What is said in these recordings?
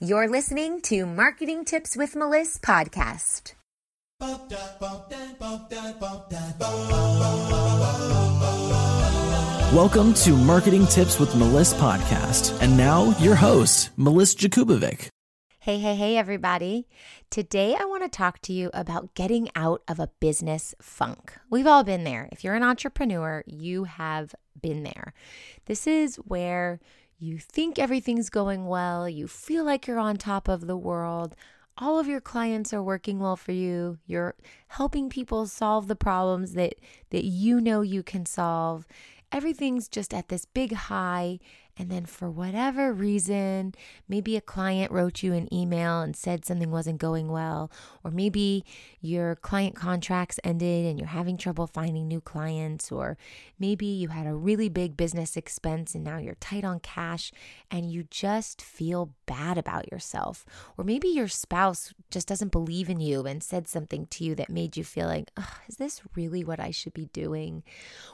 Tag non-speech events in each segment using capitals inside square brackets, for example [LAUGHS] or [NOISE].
You're listening to Marketing Tips with Meliss podcast. Welcome to Marketing Tips with Meliss podcast. And now your host, Meliss Jakubovic. Hey, hey, hey, everybody. Today I want to talk to you about getting out of a business funk. We've all been there. If you're an entrepreneur, you have been there. This is where you think everything's going well, you feel like you're on top of the world, all of your clients are working well for you, you're helping people solve the problems that that you know you can solve. Everything's just at this big high and then, for whatever reason, maybe a client wrote you an email and said something wasn't going well, or maybe your client contracts ended and you're having trouble finding new clients, or maybe you had a really big business expense and now you're tight on cash and you just feel bad about yourself. Or maybe your spouse just doesn't believe in you and said something to you that made you feel like, is this really what I should be doing?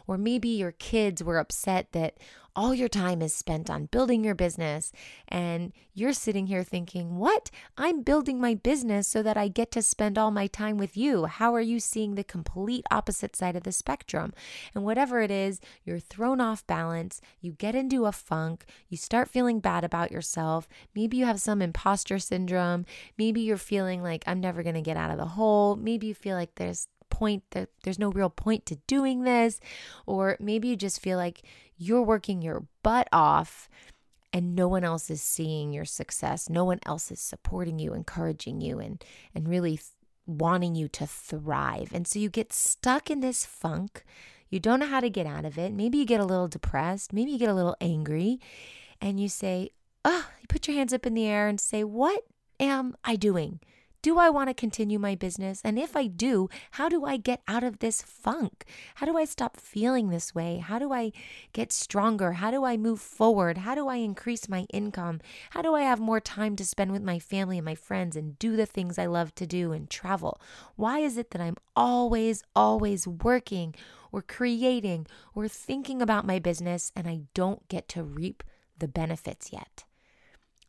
Or maybe your kids were upset that all your time is spent on building your business, and you're sitting here thinking, What? I'm building my business so that I get to spend all my time with you. How are you seeing the complete opposite side of the spectrum? And whatever it is, you're thrown off balance, you get into a funk, you start feeling bad about yourself. Maybe you have some imposter syndrome. Maybe you're feeling like, I'm never going to get out of the hole. Maybe you feel like there's point that there's no real point to doing this. Or maybe you just feel like you're working your butt off and no one else is seeing your success. No one else is supporting you encouraging you and and really wanting you to thrive. And so you get stuck in this funk. You don't know how to get out of it. Maybe you get a little depressed. Maybe you get a little angry. And you say oh you put your hands up in the air and say what am i doing do I want to continue my business? And if I do, how do I get out of this funk? How do I stop feeling this way? How do I get stronger? How do I move forward? How do I increase my income? How do I have more time to spend with my family and my friends and do the things I love to do and travel? Why is it that I'm always, always working or creating or thinking about my business and I don't get to reap the benefits yet?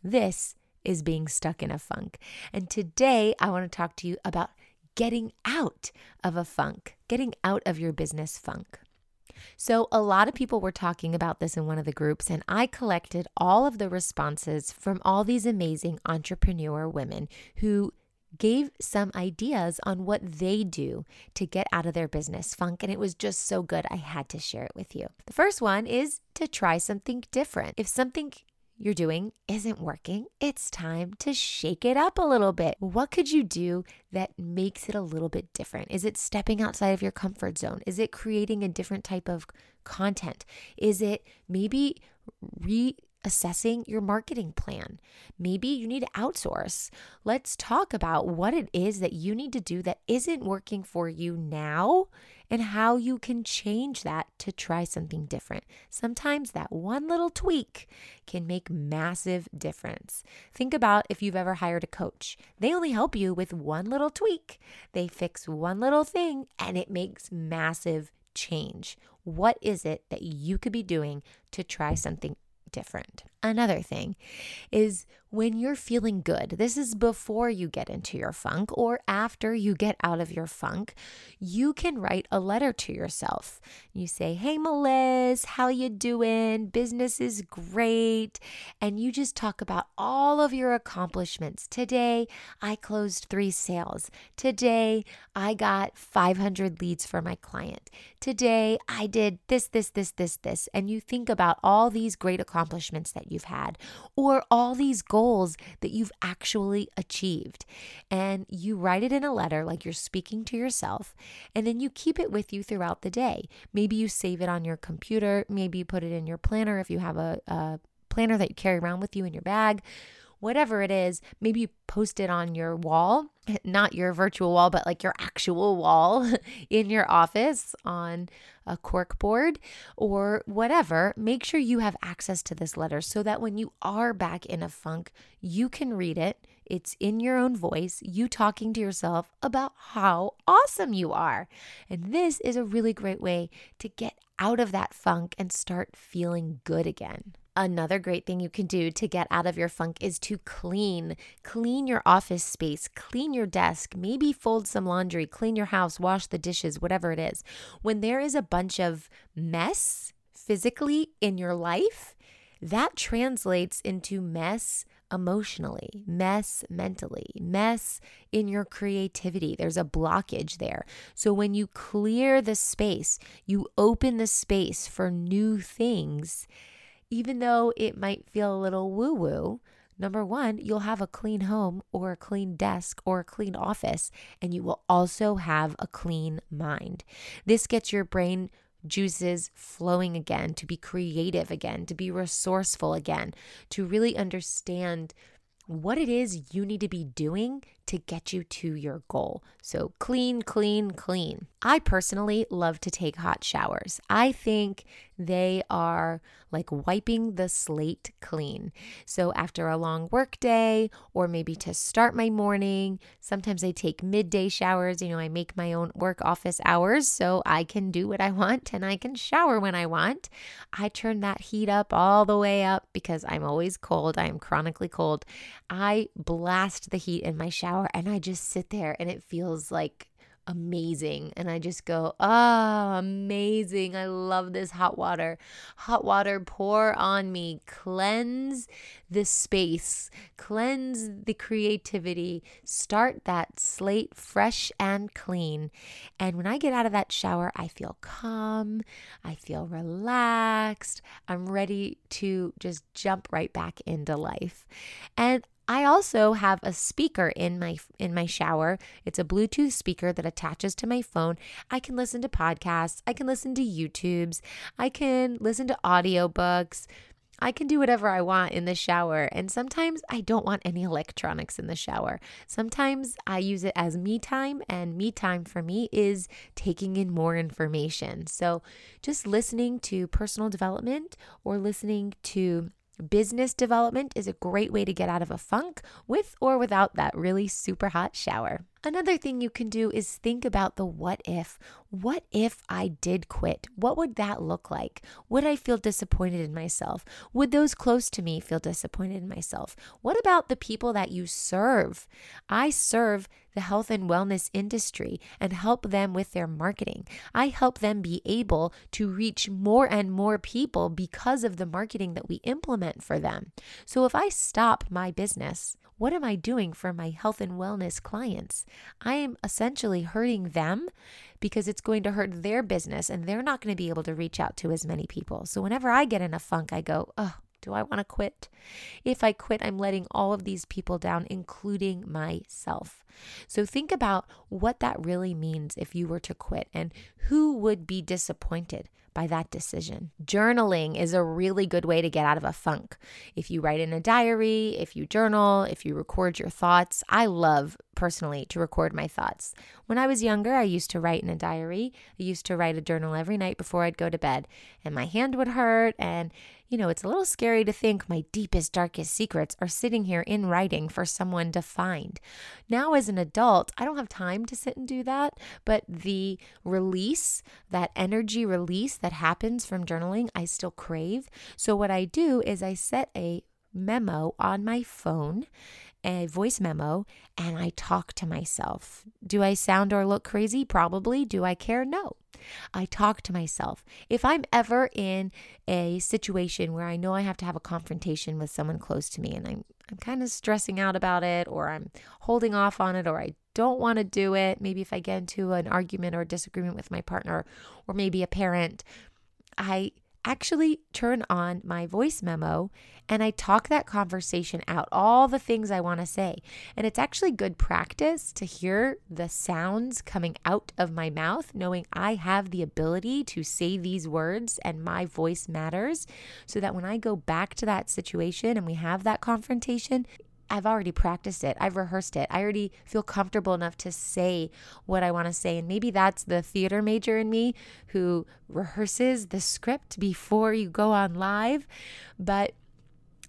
This is being stuck in a funk. And today I want to talk to you about getting out of a funk, getting out of your business funk. So, a lot of people were talking about this in one of the groups, and I collected all of the responses from all these amazing entrepreneur women who gave some ideas on what they do to get out of their business funk. And it was just so good, I had to share it with you. The first one is to try something different. If something you're doing isn't working, it's time to shake it up a little bit. What could you do that makes it a little bit different? Is it stepping outside of your comfort zone? Is it creating a different type of content? Is it maybe re assessing your marketing plan. Maybe you need to outsource. Let's talk about what it is that you need to do that isn't working for you now and how you can change that to try something different. Sometimes that one little tweak can make massive difference. Think about if you've ever hired a coach. They only help you with one little tweak. They fix one little thing and it makes massive change. What is it that you could be doing to try something different. Another thing is when you're feeling good, this is before you get into your funk or after you get out of your funk, you can write a letter to yourself. You say, "Hey Meliss, how you doing? Business is great." And you just talk about all of your accomplishments. Today, I closed 3 sales. Today, I got 500 leads for my client. Today, I did this this this this this. And you think about all these great accomplishments that you've had or all these goals that you've actually achieved. And you write it in a letter like you're speaking to yourself, and then you keep it with you throughout the day. Maybe you save it on your computer, maybe you put it in your planner if you have a, a planner that you carry around with you in your bag whatever it is, maybe post it on your wall, [LAUGHS] not your virtual wall, but like your actual wall [LAUGHS] in your office on a cork board or whatever. Make sure you have access to this letter so that when you are back in a funk, you can read it. It's in your own voice, you talking to yourself about how awesome you are. And this is a really great way to get out of that funk and start feeling good again. Another great thing you can do to get out of your funk is to clean. Clean your office space, clean your desk, maybe fold some laundry, clean your house, wash the dishes, whatever it is. When there is a bunch of mess physically in your life, that translates into mess emotionally, mess mentally, mess in your creativity. There's a blockage there. So when you clear the space, you open the space for new things even though it might feel a little woo woo, number one, you'll have a clean home or a clean desk or a clean office, and you will also have a clean mind. This gets your brain juices flowing again, to be creative again, to be resourceful again, to really understand what it is you need to be doing to get you to your goal. So, clean, clean, clean. I personally love to take hot showers. I think they are like wiping the slate clean. So, after a long work day, or maybe to start my morning, sometimes I take midday showers. You know, I make my own work office hours so I can do what I want and I can shower when I want. I turn that heat up all the way up because I'm always cold. I am chronically cold. I blast the heat in my shower and I just sit there and it feels like amazing. And I just go, oh, amazing. I love this hot water. Hot water, pour on me, cleanse the space, cleanse the creativity, start that slate fresh and clean. And when I get out of that shower, I feel calm, I feel relaxed, I'm ready to just jump right back into life. And I also have a speaker in my in my shower. It's a Bluetooth speaker that attaches to my phone. I can listen to podcasts, I can listen to YouTubes, I can listen to audiobooks. I can do whatever I want in the shower. And sometimes I don't want any electronics in the shower. Sometimes I use it as me time, and me time for me is taking in more information. So just listening to personal development or listening to Business development is a great way to get out of a funk with or without that really super hot shower. Another thing you can do is think about the what if. What if I did quit? What would that look like? Would I feel disappointed in myself? Would those close to me feel disappointed in myself? What about the people that you serve? I serve the health and wellness industry and help them with their marketing. I help them be able to reach more and more people because of the marketing that we implement for them. So if I stop my business, what am I doing for my health and wellness clients? I am essentially hurting them because it's going to hurt their business and they're not going to be able to reach out to as many people. So whenever I get in a funk, I go, oh, do I want to quit? If I quit, I'm letting all of these people down, including myself. So think about what that really means if you were to quit and who would be disappointed by that decision. Journaling is a really good way to get out of a funk. If you write in a diary, if you journal, if you record your thoughts, I love personally to record my thoughts. When I was younger, I used to write in a diary. I used to write a journal every night before I'd go to bed, and my hand would hurt and you know, it's a little scary to think my deepest, darkest secrets are sitting here in writing for someone to find. Now, as an adult, I don't have time to sit and do that, but the release, that energy release that happens from journaling, I still crave. So, what I do is I set a memo on my phone a voice memo and I talk to myself. Do I sound or look crazy? Probably. Do I care? No. I talk to myself. If I'm ever in a situation where I know I have to have a confrontation with someone close to me and I'm I'm kind of stressing out about it or I'm holding off on it or I don't want to do it, maybe if I get into an argument or disagreement with my partner or maybe a parent, I actually turn on my voice memo and I talk that conversation out, all the things I want to say. And it's actually good practice to hear the sounds coming out of my mouth, knowing I have the ability to say these words and my voice matters, so that when I go back to that situation and we have that confrontation, I've already practiced it. I've rehearsed it. I already feel comfortable enough to say what I want to say. And maybe that's the theater major in me who rehearses the script before you go on live. But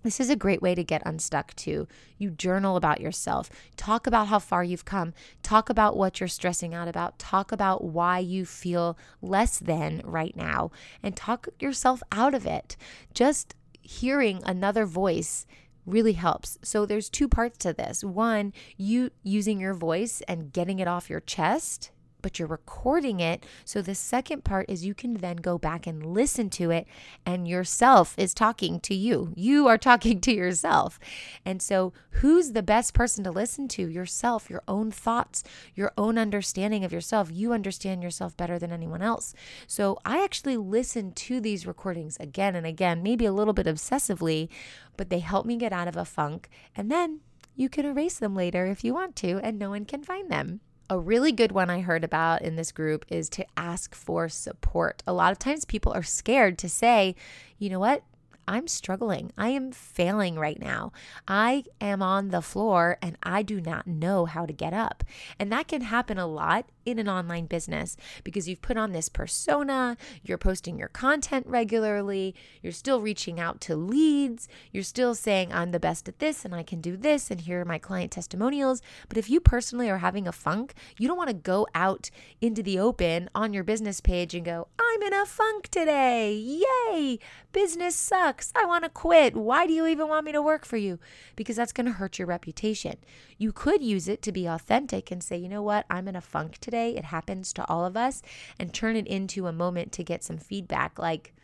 this is a great way to get unstuck too. You journal about yourself, talk about how far you've come, talk about what you're stressing out about, talk about why you feel less than right now, and talk yourself out of it. Just hearing another voice really helps. So there's two parts to this. One, you using your voice and getting it off your chest but you're recording it. So the second part is you can then go back and listen to it, and yourself is talking to you. You are talking [LAUGHS] to yourself. And so, who's the best person to listen to? Yourself, your own thoughts, your own understanding of yourself. You understand yourself better than anyone else. So, I actually listen to these recordings again and again, maybe a little bit obsessively, but they help me get out of a funk. And then you can erase them later if you want to, and no one can find them. A really good one I heard about in this group is to ask for support. A lot of times people are scared to say, you know what? I'm struggling. I am failing right now. I am on the floor and I do not know how to get up. And that can happen a lot in an online business because you've put on this persona, you're posting your content regularly, you're still reaching out to leads, you're still saying, I'm the best at this and I can do this, and here are my client testimonials. But if you personally are having a funk, you don't want to go out into the open on your business page and go, I'm in a funk today. Yay! Business sucks. I want to quit. Why do you even want me to work for you? Because that's going to hurt your reputation. You could use it to be authentic and say, you know what? I'm in a funk today it happens to all of us, and turn it into a moment to get some feedback like,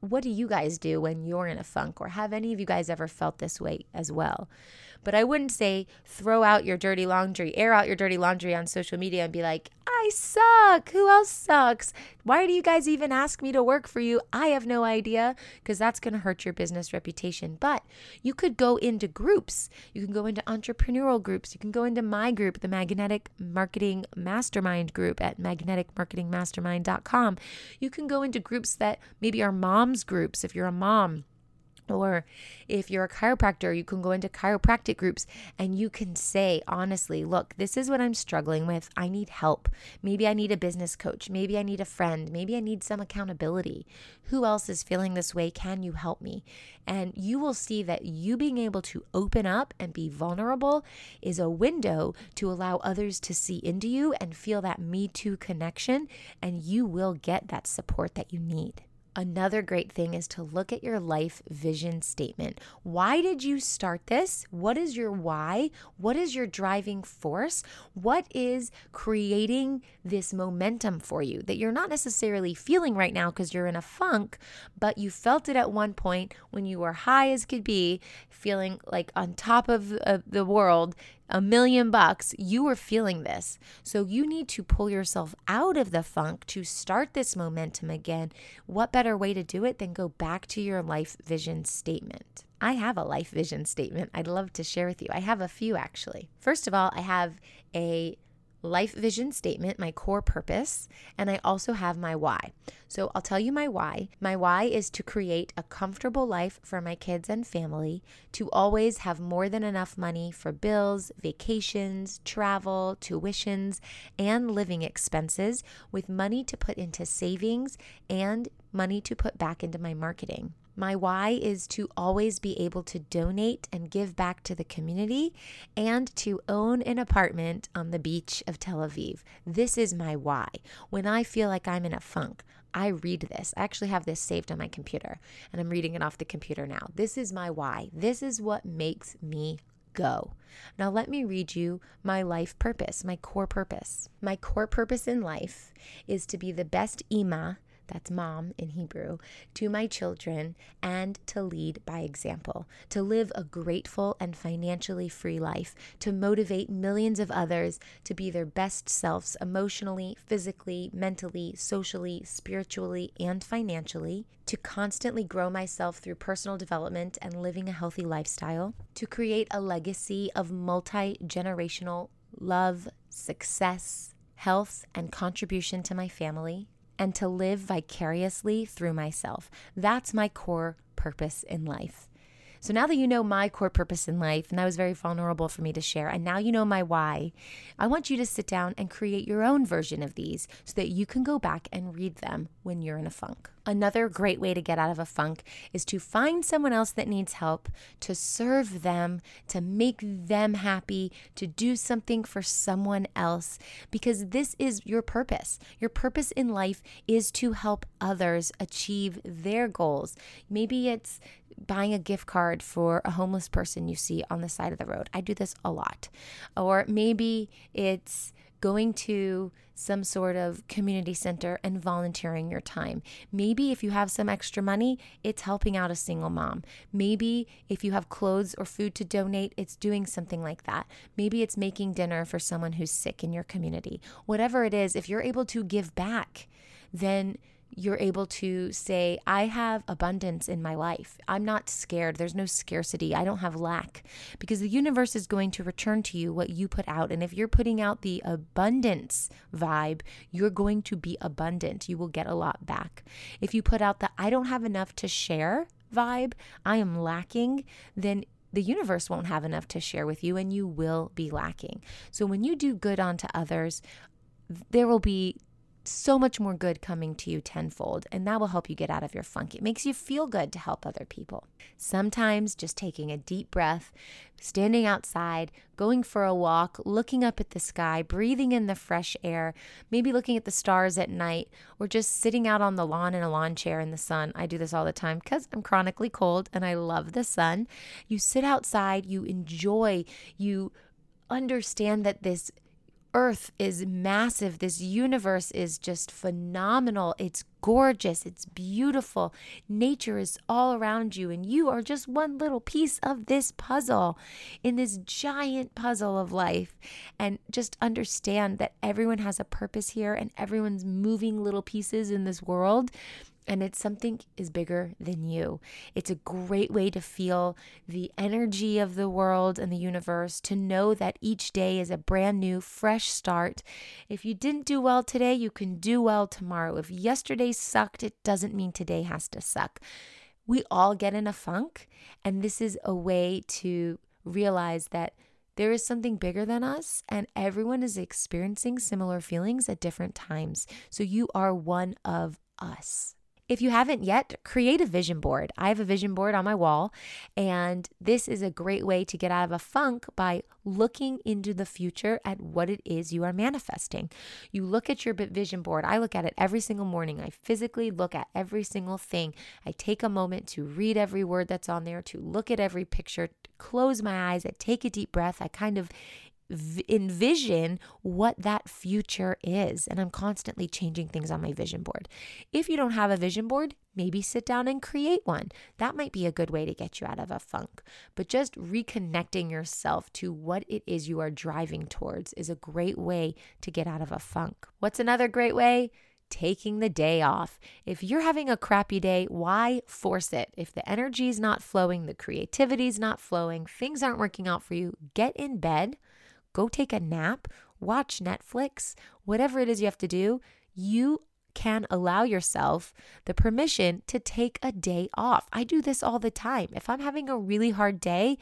what do you guys do when you're in a funk? Or have any of you guys ever felt this way as well? But I wouldn't say throw out your dirty laundry, air out your dirty laundry on social media and be like, I suck. Who else sucks? Why do you guys even ask me to work for you? I have no idea because that's going to hurt your business reputation. But you could go into groups. You can go into entrepreneurial groups. You can go into my group, the Magnetic Marketing Mastermind group at magneticmarketingmastermind.com. You can go into groups that maybe are moms groups if you're a mom or if you're a chiropractor, you can go into chiropractic groups and you can say, honestly, look, this is what I'm struggling with. I need help. Maybe I need a business coach. Maybe I need a friend. Maybe I need some accountability. Who else is feeling this way? Can you help me? And you will see that you being able to open up and be vulnerable is a window to allow others to see into you and feel that Me Too connection. And you will get that support that you need. Another great thing is to look at your life vision statement. Why did you start this? What is your why? What is your driving force? What is creating this momentum for you that you're not necessarily feeling right now because you're in a funk, but you felt it at one point when you were high as could be, feeling like on top of, the world, a million bucks, you were feeling this. So you need to pull yourself out of the funk to start this momentum again. What better way to do it than go back to your life vision statement? I have a life vision statement I'd love to share with you. I have a few actually. First of all, I have a life vision statement, my core purpose, and I also have my why. So I'll tell you my why. My why is to create a comfortable life for my kids and family, to always have more than enough money for bills, vacations, travel, tuitions, and living expenses, with money to put into savings and money to put back into my marketing. My why is to always be able to donate and give back to the community and to own an apartment on the beach of Tel Aviv. This is my why. When I feel like I'm in a funk, I read this. I actually have this saved on my computer and I'm reading it off the computer now. This is my why. This is what makes me go. Now, let me read you my life purpose, my core purpose. My core purpose in life is to be the best Ima that's mom in Hebrew, to my children and to lead by example, to live a grateful and financially free life, to motivate millions of others to be their best selves emotionally, physically, mentally, socially, spiritually, and financially, to constantly grow myself through personal development and living a healthy lifestyle, to create a legacy of multi generational love, success, health, and contribution to my family and to live vicariously through myself. That's my core purpose in life. So now that you know my core purpose in life, and that was very vulnerable for me to share, and now you know my why, I want you to sit down and create your own version of these so that you can go back and read them when you're in a funk. Another great way to get out of a funk is to find someone else that needs help, to serve them, to make them happy, to do something for someone else, because this is your purpose. Your purpose in life is to help others achieve their goals. Maybe it's buying a gift card for a homeless person you see on the side of the road. I do this a lot. Or maybe it's going to some sort of community center and volunteering your time. Maybe if you have some extra money, it's helping out a single mom. Maybe if you have clothes or food to donate, it's doing something like that. Maybe it's making dinner for someone who's sick in your community. Whatever it is, if you're able to give back, then you're able to say, I have abundance in my life. I'm not scared. There's no scarcity. I don't have lack because the universe is going to return to you what you put out. And if you're putting out the abundance vibe, you're going to be abundant. You will get a lot back. If you put out the I don't have enough to share vibe, I am lacking, then the universe won't have enough to share with you and you will be lacking. So when you do good onto others, there will be so much more good coming to you tenfold, and that will help you get out of your funk. It makes you feel good to help other people. Sometimes just taking a deep breath, standing outside, going for a walk, looking up at the sky, breathing in the fresh air, maybe looking at the stars at night, or just sitting out on the lawn in a lawn chair in the sun. I do this all the time because I'm chronically cold and I love the sun. You sit outside, you enjoy, you understand that this earth is massive. This universe is just phenomenal. It's gorgeous. It's beautiful. Nature is all around you, and you are just one little piece of this puzzle in this giant puzzle of life. And just understand that everyone has a purpose here and everyone's moving little pieces in this world and it's something is bigger than you. It's a great way to feel the energy of the world and the universe, to know that each day is a brand new, fresh start. If you didn't do well today, you can do well tomorrow. If yesterday sucked, it doesn't mean today has to suck. We all get in a funk, and this is a way to realize that there is something bigger than us, and everyone is experiencing similar feelings at different times. So you are one of us. If you haven't yet, create a vision board. I have a vision board on my wall, and this is a great way to get out of a funk by looking into the future at what it is you are manifesting. You look at your vision board. I look at it every single morning. I physically look at every single thing. I take a moment to read every word that's on there, to look at every picture, close my eyes, I take a deep breath. I kind of envision what that future is. And I'm constantly changing things on my vision board. If you don't have a vision board, maybe sit down and create one. That might be a good way to get you out of a funk. But just reconnecting yourself to what it is you are driving towards is a great way to get out of a funk. What's another great way? taking the day off. If you're having a crappy day, why force it? If the energy is not flowing, the creativity is not flowing, things aren't working out for you, get in bed, go take a nap, watch Netflix, whatever it is you have to do, you can allow yourself the permission to take a day off. I do this all the time. If I'm having a really hard day,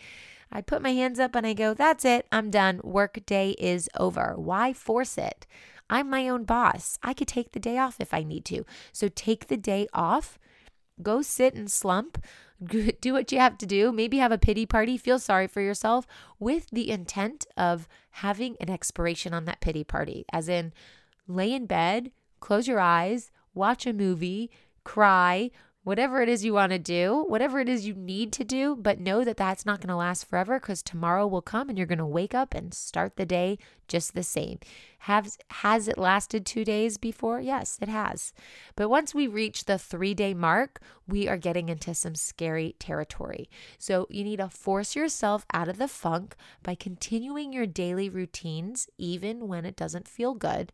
I put my hands up and I go, that's it, I'm done. Work day is over. Why force it? I'm my own boss. I could take the day off if I need to. So take the day off, go sit and slump, do what you have to do, maybe have a pity party, feel sorry for yourself with the intent of having an expiration on that pity party, as in lay in bed, close your eyes, watch a movie, cry, whatever it is you want to do, whatever it is you need to do, but know that that's not going to last forever because tomorrow will come and you're going to wake up and start the day just the same. Has has it lasted 2 days before? Yes, it has. But once we reach the 3-day mark, we are getting into some scary territory. So you need to force yourself out of the funk by continuing your daily routines even when it doesn't feel good.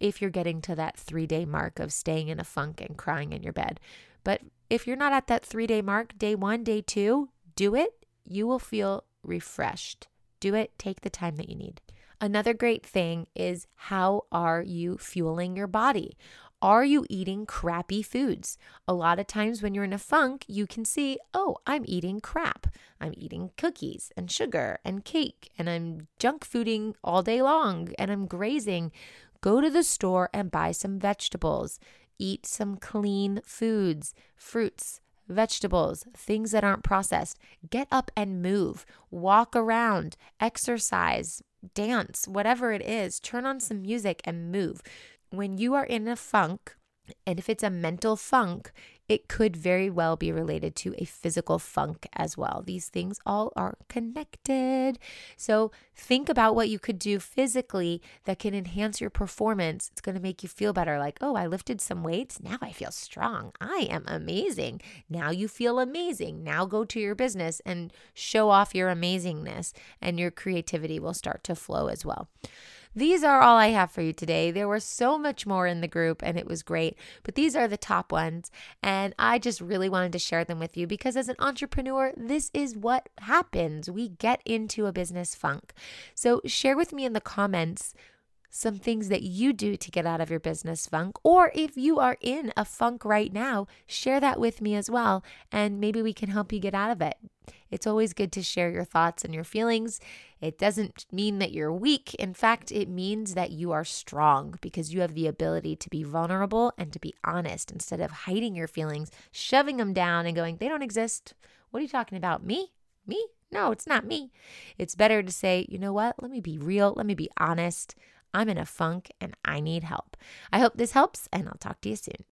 If you're getting to that 3-day mark of staying in a funk and crying in your bed, but if you're not at that three day mark, day one, day two, do it. You will feel refreshed. Do it. Take the time that you need. Another great thing is how are you fueling your body? Are you eating crappy foods? A lot of times when you're in a funk, you can see, oh, I'm eating crap. I'm eating cookies and sugar and cake, and I'm junk fooding all day long, and I'm grazing. Go to the store and buy some vegetables eat some clean foods, fruits, vegetables, things that aren't processed. Get up and move, walk around, exercise, dance, whatever it is. Turn on some music and move. When you are in a funk, and if it's a mental funk, it could very well be related to a physical funk as well. These things all are connected. So think about what you could do physically that can enhance your performance. It's going to make you feel better. Like, oh, I lifted some weights. Now I feel strong. I am amazing. Now you feel amazing. Now go to your business and show off your amazingness, and your creativity will start to flow as well. These are all I have for you today. There were so much more in the group and it was great, but these are the top ones. And I just really wanted to share them with you because as an entrepreneur, this is what happens. We get into a business funk. So share with me in the comments some things that you do to get out of your business funk. Or if you are in a funk right now, share that with me as well. And maybe we can help you get out of it. It's always good to share your thoughts and your feelings. It doesn't mean that you're weak. In fact, it means that you are strong because you have the ability to be vulnerable and to be honest instead of hiding your feelings, shoving them down, and going, they don't exist. What are you talking about? Me? Me? No, it's not me. It's better to say, you know what? Let me be real. Let me be honest. I'm in a funk and I need help. I hope this helps, and I'll talk to you soon.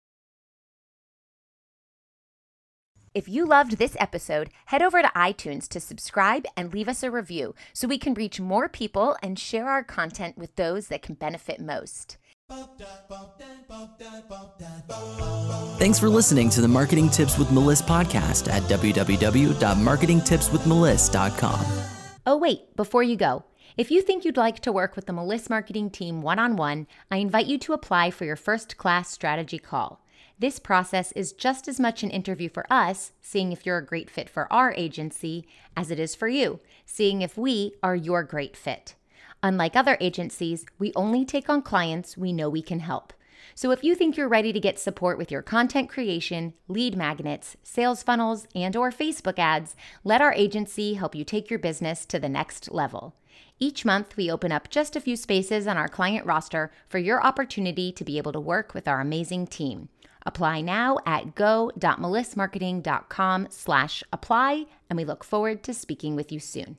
If you loved this episode, head over to iTunes to subscribe and leave us a review so we can reach more people and share our content with those that can benefit most. Thanks for listening to the Marketing Tips with Meliss podcast at www.marketingtipswithmeliss.com. Oh, wait, before you go, if you think you'd like to work with the Meliss marketing team one on one, I invite you to apply for your first class strategy call. This process is just as much an interview for us, seeing if you're a great fit for our agency, as it is for you, seeing if we are your great fit. Unlike other agencies, we only take on clients we know we can help. So if you think you're ready to get support with your content creation, lead magnets, sales funnels, and or Facebook ads, let our agency help you take your business to the next level. Each month, we open up just a few spaces on our client roster for your opportunity to be able to work with our amazing team. Apply now at go.melissmarketing.com slash apply, and we look forward to speaking with you soon.